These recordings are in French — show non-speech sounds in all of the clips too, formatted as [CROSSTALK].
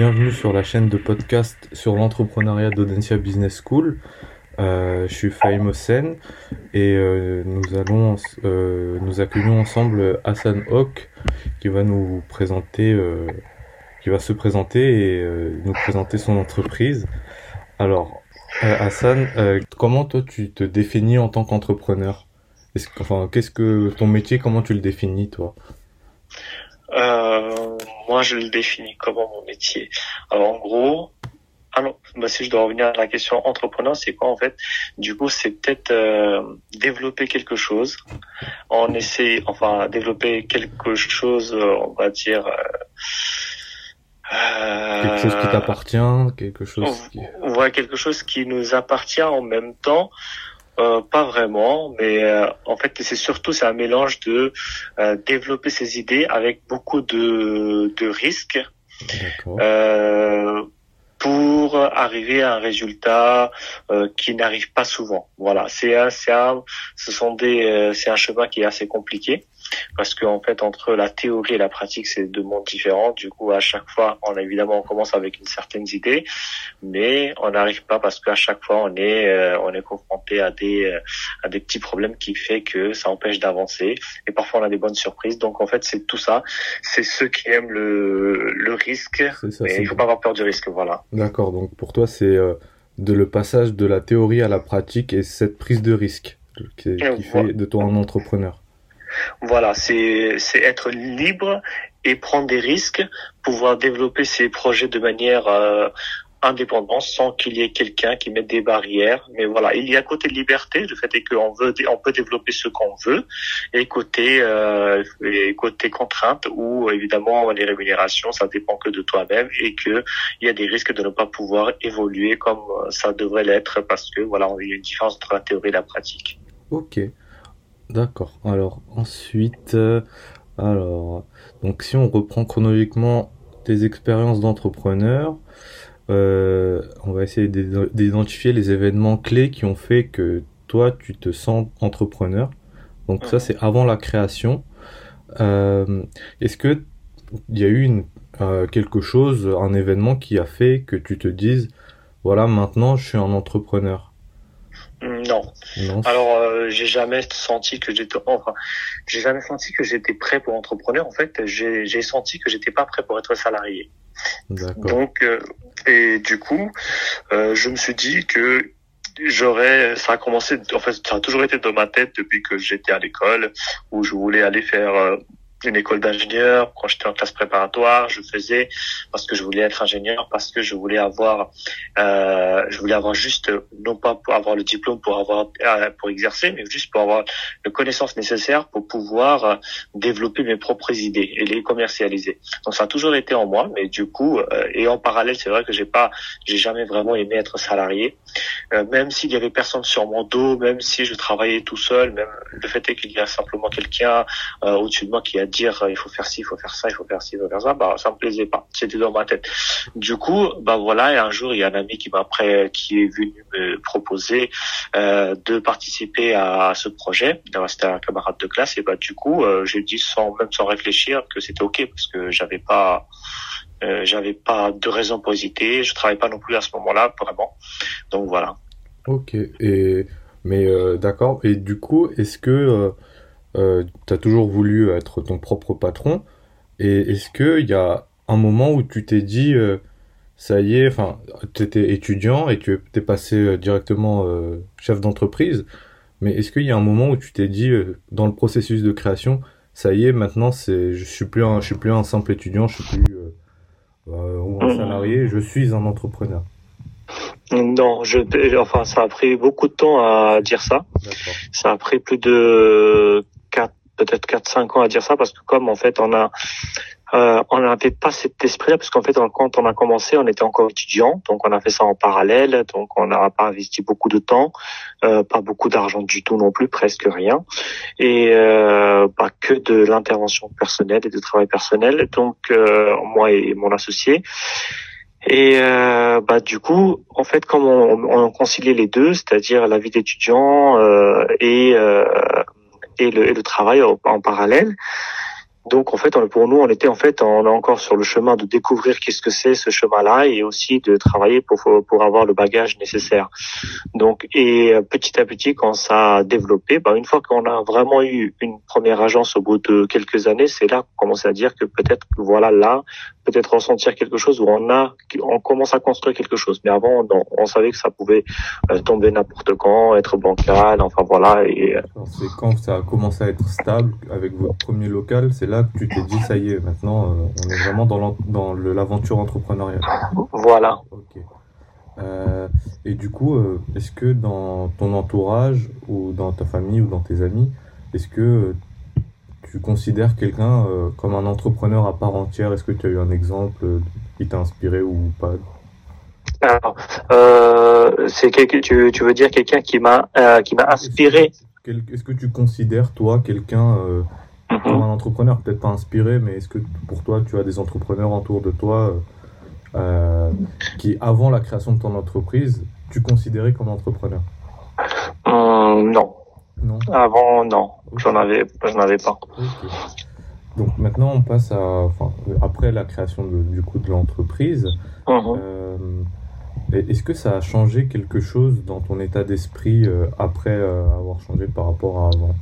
bienvenue sur la chaîne de podcast sur l'entrepreneuriat d'Audencia Business School. Euh, je suis Fahim Hossein et euh, nous allons euh, nous accueillons ensemble Hassan Hock qui va nous présenter qui va se présenter et nous présenter son entreprise. Alors Hassan, comment toi tu te définis en tant qu'entrepreneur? Enfin, qu'est-ce que ton métier Comment tu le définis toi? Euh, moi, je le définis comment mon métier. Alors, en gros, alors, bah, si je dois revenir à la question entrepreneur, c'est quoi en fait? Du coup, c'est peut-être euh, développer quelque chose. On essaie, enfin, développer quelque chose, euh, on va dire. Euh, quelque chose qui t'appartient, quelque chose. Qui... Ouais, quelque chose qui nous appartient en même temps. Euh, pas vraiment, mais euh, en fait c'est surtout c'est un mélange de euh, développer ses idées avec beaucoup de, de risques. Pour arriver à un résultat qui n'arrive pas souvent. Voilà, c'est un, c'est un, ce sont des, c'est un chemin qui est assez compliqué parce qu'en fait entre la théorie et la pratique c'est deux mondes différents. Du coup à chaque fois on évidemment on commence avec une certaine idée, mais on n'arrive pas parce qu'à chaque fois on est euh, on est confronté à des euh, à des petits problèmes qui fait que ça empêche d'avancer et parfois on a des bonnes surprises. Donc en fait c'est tout ça. C'est ceux qui aiment le le risque, ça, mais il faut pas avoir peur du risque. Voilà. D'accord. Donc pour toi c'est euh, de le passage de la théorie à la pratique et cette prise de risque qui, qui fait de toi un entrepreneur. Voilà, c'est être libre et prendre des risques, pouvoir développer ses projets de manière euh, indépendante sans qu'il y ait quelqu'un qui mette des barrières. Mais voilà, il y a côté liberté, le fait est qu'on veut, on peut développer ce qu'on veut, et côté euh, et côté contrainte où évidemment les rémunérations, ça dépend que de toi-même et que il y a des risques de ne pas pouvoir évoluer comme ça devrait l'être parce que voilà, il y a une différence entre la théorie et la pratique. Ok. D'accord. Alors ensuite, euh, alors donc si on reprend chronologiquement tes expériences d'entrepreneur, euh, on va essayer d'identifier les événements clés qui ont fait que toi tu te sens entrepreneur. Donc ça c'est avant la création. Euh, est-ce que il y a eu une, quelque chose, un événement qui a fait que tu te dises voilà maintenant je suis un entrepreneur? Non. Alors euh, j'ai jamais senti que j'étais enfin j'ai jamais senti que j'étais prêt pour entrepreneur. En fait, j'ai senti que j'étais pas prêt pour être salarié. Donc euh, et du coup, euh, je me suis dit que j'aurais ça a commencé en fait ça a toujours été dans ma tête depuis que j'étais à l'école où je voulais aller faire une école d'ingénieur. Quand j'étais en classe préparatoire, je faisais parce que je voulais être ingénieur, parce que je voulais avoir, euh, je voulais avoir juste non pas pour avoir le diplôme pour avoir euh, pour exercer, mais juste pour avoir les connaissances nécessaires pour pouvoir euh, développer mes propres idées et les commercialiser. Donc ça a toujours été en moi, mais du coup euh, et en parallèle, c'est vrai que j'ai pas, j'ai jamais vraiment aimé être salarié, euh, même s'il y avait personne sur mon dos, même si je travaillais tout seul, même le fait est qu'il y a simplement quelqu'un au-dessus de moi qui a dire euh, il faut faire ci, il faut faire ça, il faut faire ci, il faut faire ça, bah ça me plaisait pas. C'était dans ma tête. Du coup, bah voilà, et un jour il y a un ami qui m'a qui est venu me proposer euh, de participer à, ce projet. C'était un camarade de classe et bah du coup euh, j'ai dit sans même sans réfléchir que c'était ok parce que j'avais pas j'avais pas de raison pour hésiter. Je travaillais pas non plus à ce moment-là vraiment. Donc voilà. Ok. Et mais d'accord. Et du coup, est-ce que euh, tu as toujours voulu être ton propre patron. Et est-ce qu'il y a un moment où tu t'es dit, euh, ça y est, enfin, tu étais étudiant et tu es passé euh, directement euh, chef d'entreprise, mais est-ce qu'il y a un moment où tu t'es dit, dans le processus de création, ça y est, maintenant, c'est, je suis plus un, je suis plus un simple étudiant, je suis plus ou un salarié, je suis un entrepreneur? Non, je, enfin, ça a pris beaucoup de temps à dire ça. Ça a pris plus de peut-être 4-5 ans à dire ça parce que comme en fait on a euh, on n'avait pas cet esprit-là parce qu'en fait quand on a commencé on était encore étudiant donc on a fait ça en parallèle donc on n'a pas investi beaucoup de temps euh, pas beaucoup d'argent du tout non plus presque rien et euh, pas que de l'intervention personnelle et de travail personnel donc euh, moi et mon associé. Et euh, bah du coup, en fait, comme on, on conciliait les deux, c'est-à-dire la vie d'étudiant euh, et euh, et le, travail en, parallèle. Donc en fait, pour nous, on était en fait, on est encore sur le chemin de découvrir qu'est-ce que c'est ce chemin-là et aussi de travailler pour pour avoir le bagage nécessaire. Donc et euh, petit à petit, quand ça a développé, bah, une fois qu'on a vraiment eu une première agence au bout de quelques années, c'est là qu'on commence à dire que peut-être voilà là, peut-être ressentir quelque chose où on a, on commence à construire quelque chose. Mais avant, on, savait que ça pouvait euh, tomber n'importe quand, être bancal, enfin voilà. Et euh, c'est quand ça a commencé à être stable avec votre premier local, c'est là que tu t'es dit ça y est, maintenant euh, on est vraiment dans l'aventure entrepreneuriale. Voilà. Ok. Euh, et du coup, euh, est-ce que dans ton entourage ou dans ta famille ou dans tes amis, est-ce que tu considères quelqu'un comme un entrepreneur à part entière? Est-ce que tu as eu un exemple qui t'a inspiré ou pas? Alors, c'est tu, tu veux dire quelqu'un qui m'a qui m'a inspiré? Est-ce que tu considères toi quelqu'un comme un entrepreneur, peut-être pas inspiré, mais est-ce que pour toi, tu as des entrepreneurs autour de toi euh, qui, avant la création de ton entreprise, tu considérais comme entrepreneur? Euh, Non. Non? Avant, non. J'en avais, j'en avais pas. Donc maintenant, on passe à, enfin, après la création du coup de l'entreprise. Mhm. Euh, est-ce que ça a changé quelque chose dans ton état d'esprit après avoir changé par rapport à avant?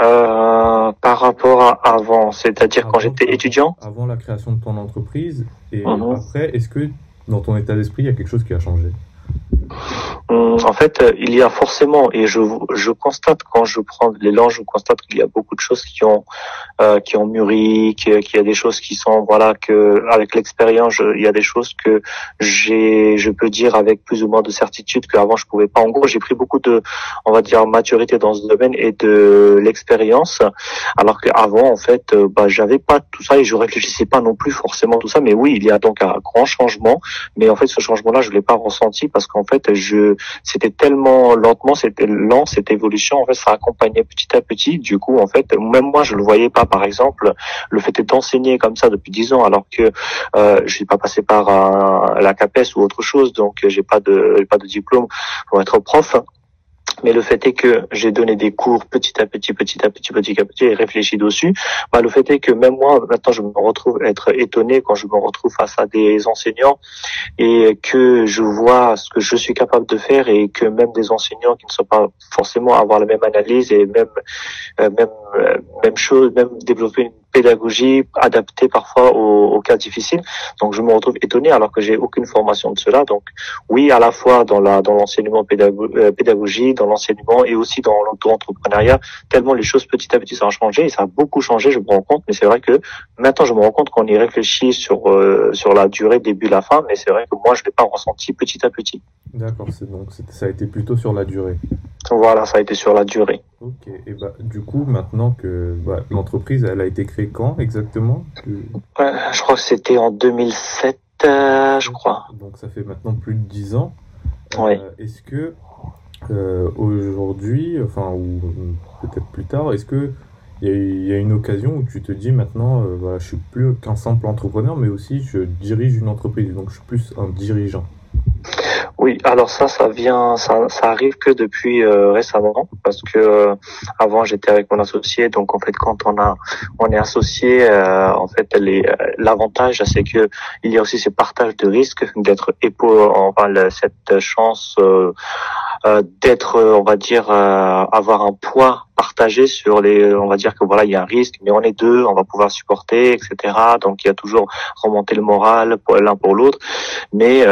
Euh, par rapport à avant, c'est-à-dire quand j'étais étudiant Avant la création de ton entreprise et mhm. après, est-ce que dans ton état d'esprit, il y a quelque chose qui a changé? En fait, euh, il y a forcément, et je, je constate quand je prends l'élan, je constate qu'il y a beaucoup de choses qui ont euh, qui ont mûri, qu'il y a des choses qui sont voilà que avec l'expérience, il y a des choses que j'ai, je peux dire avec plus ou moins de certitude qu'avant je pouvais pas. En gros, j'ai pris beaucoup de, on va dire, maturité dans ce domaine et de l'expérience, alors qu'avant, en fait, euh, bah j'avais pas tout ça et je réfléchissais pas non plus forcément tout ça. Mais oui, il y a donc un grand changement, mais en fait, ce changement-là, je l'ai pas ressenti parce qu'en fait, je c'était tellement lentement, c'était lent cette évolution. En fait, ça accompagnait petit à petit. Du coup, en fait, même moi, je le voyais pas. Par exemple, le fait d'enseigner comme ça depuis dix ans, alors que euh, je suis pas passé par la CAPES ou autre chose, donc j'ai pas de pas de diplôme pour être prof. Mais le fait est que j'ai donné des cours petit à petit, petit à petit, petit à petit et réfléchi dessus. Bah, le fait est que même moi, maintenant, je me retrouve être étonné quand je me retrouve face à des enseignants et que je vois ce que je suis capable de faire et que même des enseignants qui ne sont pas forcément avoir la même analyse et même euh, même euh, même chose, même développer une pédagogie adaptée parfois aux, cas difficiles. Donc je me retrouve étonné alors que j'ai aucune formation de cela. Donc oui, à la fois dans la dans l'enseignement euh, pédagogie, dans l'enseignement et aussi dans l'auto-entrepreneuriat, tellement les choses petit à petit ça a changé et ça a beaucoup changé, je me rends compte. Mais c'est vrai que maintenant je me rends compte qu'on y réfléchit sur euh, sur la durée, début, la fin. Mais c'est vrai que moi je l'ai pas ressenti petit à petit. D'accord, donc ça a été plutôt sur la durée. Voilà, ça a été sur la durée. Ok, et bah du coup maintenant que bah, l'entreprise elle a été créée quand exactement? Je crois que c'était en 2007, euh, je crois. Donc ça fait maintenant plus de 10 ans. Oui. Euh, est-ce que euh, aujourd'hui, enfin ou peut-être plus tard, est-ce que il y, a une occasion où tu te dis maintenant, voilà, je suis plus qu'un simple entrepreneur, mais aussi je dirige une entreprise, donc je suis plus un dirigeant. Oui, alors ça, ça vient, ça, ça arrive que depuis euh, récemment, parce que euh, avant j'étais avec mon associé, donc en fait quand on a, on est associé, euh, en fait l'avantage c'est que il y a aussi ce partage de risques, d'être épaulé, enfin cette chance d'être, on va dire, avoir un poids partagé sur les, on va dire que voilà il y a un risque, mais on est deux, on va pouvoir supporter, etc. Donc il y a toujours remonter le moral l'un pour l'autre, mais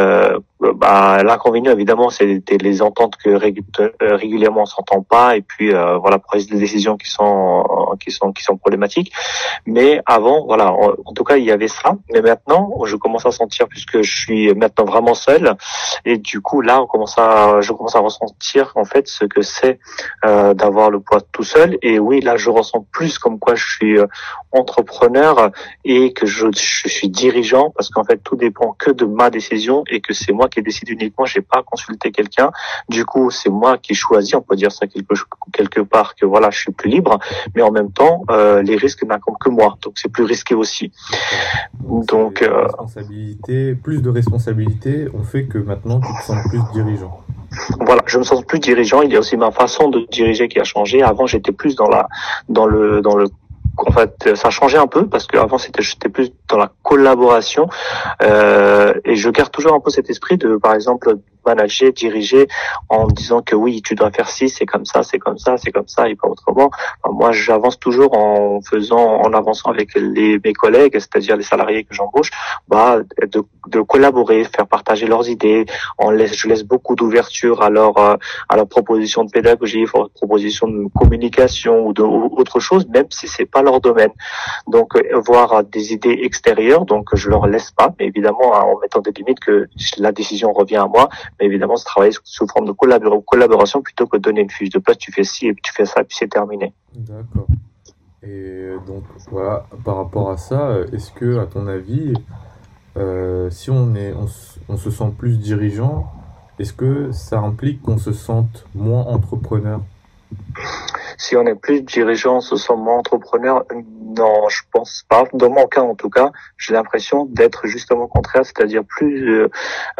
bah, l'inconvénient évidemment c'était les ententes que euh, régulièrement on s'entend pas. Et puis euh, voilà prise des décisions qui sont qui sont qui sont problématiques. Mais avant voilà en, tout cas il y avait ça. Mais maintenant je commence à sentir puisque je suis maintenant vraiment seul. Et du coup là on commence à je commence à ressentir en fait ce que c'est euh, d'avoir le poids tout seul et oui là je ressens plus comme quoi je suis euh, entrepreneur et que je, je suis dirigeant parce qu'en fait tout dépend que de ma décision et que c'est moi qui décide uniquement, j'ai pas consulté quelqu'un. Du coup, c'est moi qui choisis, on peut dire ça quelque, quelque part que voilà, je suis plus libre, mais en même temps, euh, les risques n'incombent que moi, donc c'est plus risqué aussi. Donc, euh, responsabilité, plus de responsabilité, on fait que maintenant tu te sens plus dirigeant. Voilà, je me sens plus dirigeant. Il y a aussi ma façon de diriger qui a changé. Avant, j'étais plus dans la, dans le, dans le en fait, ça a changé un peu parce qu'avant c'était j'étais plus dans la collaboration euh, et je garde toujours un peu cet esprit de, par exemple, manager, diriger en disant que oui, tu dois faire ci, c'est comme ça, c'est comme ça, c'est comme ça et pas autrement. moi, j'avance toujours en faisant, en avançant avec les, mes collègues, c'est-à-dire les salariés que j'embauche, bah, de, de, collaborer, faire partager leurs idées. On laisse, je laisse beaucoup d'ouverture à leur, euh, à leur proposition de pédagogie, à leur proposition de communication ou de autre chose, même si c'est pas leur domaine. Donc, euh, voir des idées extérieures, donc je leur laisse pas, mais évidemment en mettant des limites que la décision revient à moi, évidemment, c'est travailler sous forme de collaboration plutôt que de donner une fiche de poste, tu fais ci et tu fais ça et puis c'est terminé. D'accord. Et donc voilà, par rapport à ça, est-ce que, à ton avis, euh, si on, est, on, se sent plus dirigeant, est-ce que ça implique qu'on se sente moins entrepreneur? Si on est plus dirigeant, on se sent moins entrepreneur, non, je pense pas. Dans mon cas, en tout cas, j'ai l'impression d'être justement contraire, c'est-à-dire plus euh,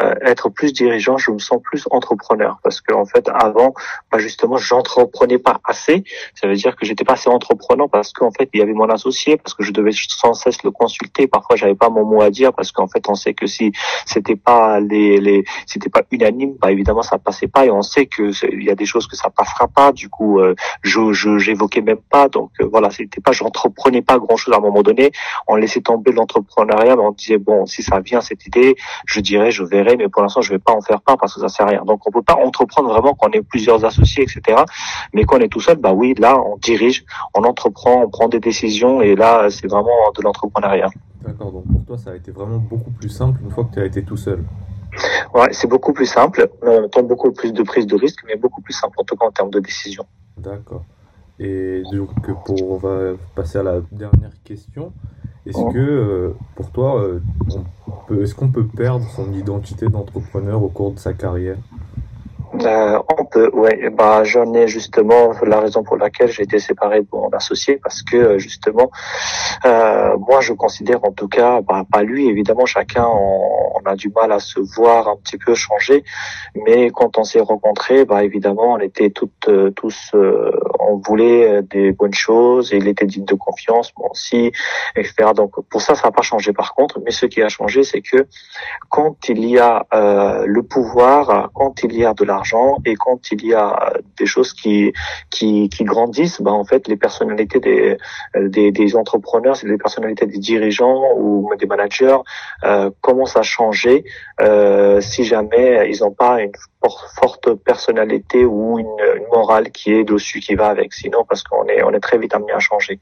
euh, être plus dirigeant. Je me sens plus entrepreneur parce que en fait, avant, bah justement, j'entreprenais pas assez. Ça veut dire que j'étais pas assez entreprenant parce qu'en fait, il y avait mon associé, parce que je devais sans cesse le consulter. Parfois, j'avais pas mon mot à dire parce qu'en fait, on sait que si c'était pas les, les c'était pas unanime, bah évidemment, ça passait pas. Et on sait que il y a des choses que ça passera pas. Du coup, euh, je j'évoquais même pas. Donc voilà, c'était pas j'entreprenais pas grand-chose à un moment donné. On laissait tomber l'entrepreneuriat, mais on disait bon, si ça vient cette idée, je dirais, je verrai, mais pour l'instant, je vais pas en faire part parce que ça sert à rien. Donc, on peut pas entreprendre vraiment quand on est plusieurs associés, etc. Mais quand on est tout seul, bah oui, là, on dirige, on entreprend, on prend des décisions, et là, c'est vraiment de l'entrepreneuriat. D'accord. Donc pour toi, ça a été vraiment beaucoup plus simple une fois que tu as été tout seul. Ouais, c'est beaucoup plus simple, en même temps beaucoup plus de prise de risque, mais beaucoup plus simple en tout cas en termes de décision. D'accord. Et donc, pour, on va passer à la dernière question. Est-ce que, euh, pour toi, euh, est-ce qu'on peut perdre son identité d'entrepreneur au cours de sa carrière? Euh, ouais. Bah, j'en ai justement la raison pour laquelle j'ai été séparé de mon associé parce que euh, justement, euh, moi, je considère en tout cas, bah, pas lui, évidemment, chacun, on, a du mal à se voir un petit peu changer, mais quand on s'est rencontrés, bah, évidemment, on était toutes, euh, tous, euh, on voulait des bonnes choses et il était digne de confiance, moi aussi, etc. Donc, pour ça, ça n'a pas changé par contre, mais ce qui a changé, c'est que quand il y a le pouvoir, quand il y a de l'argent, et quand il y a des choses qui qui, grandissent, ben en fait les personnalités des des, des entrepreneurs, les personnalités des dirigeants ou des managers euh, commencent à changer euh, si jamais ils n'ont pas une forte personnalité ou une, une, morale qui est dessus qui va avec. Sinon, parce qu'on est on est très vite amené à changer.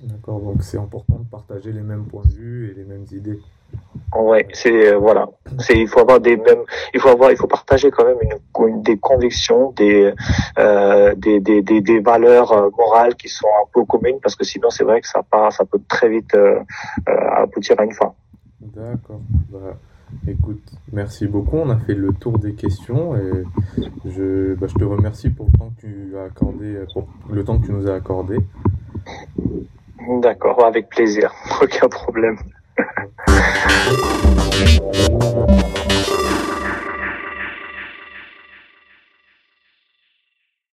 D'accord, donc c'est important de partager les mêmes points de vue et les mêmes idées. Ouais, c'est euh, voilà, c'est il faut avoir des mêmes, il faut avoir, il faut partager quand même une, des convictions, des, euh, des, des, des, des valeurs euh, morales qui sont un peu communes parce que sinon c'est vrai que ça part, ça peut très vite aboutir à une fin. D'accord. Bah, écoute, merci beaucoup. On a fait le tour des questions et je, bah, je te remercie pour le temps que tu as accordé, pour le temps que tu nous as accordé. D'accord, avec plaisir, [LAUGHS] aucun problème. Thank you.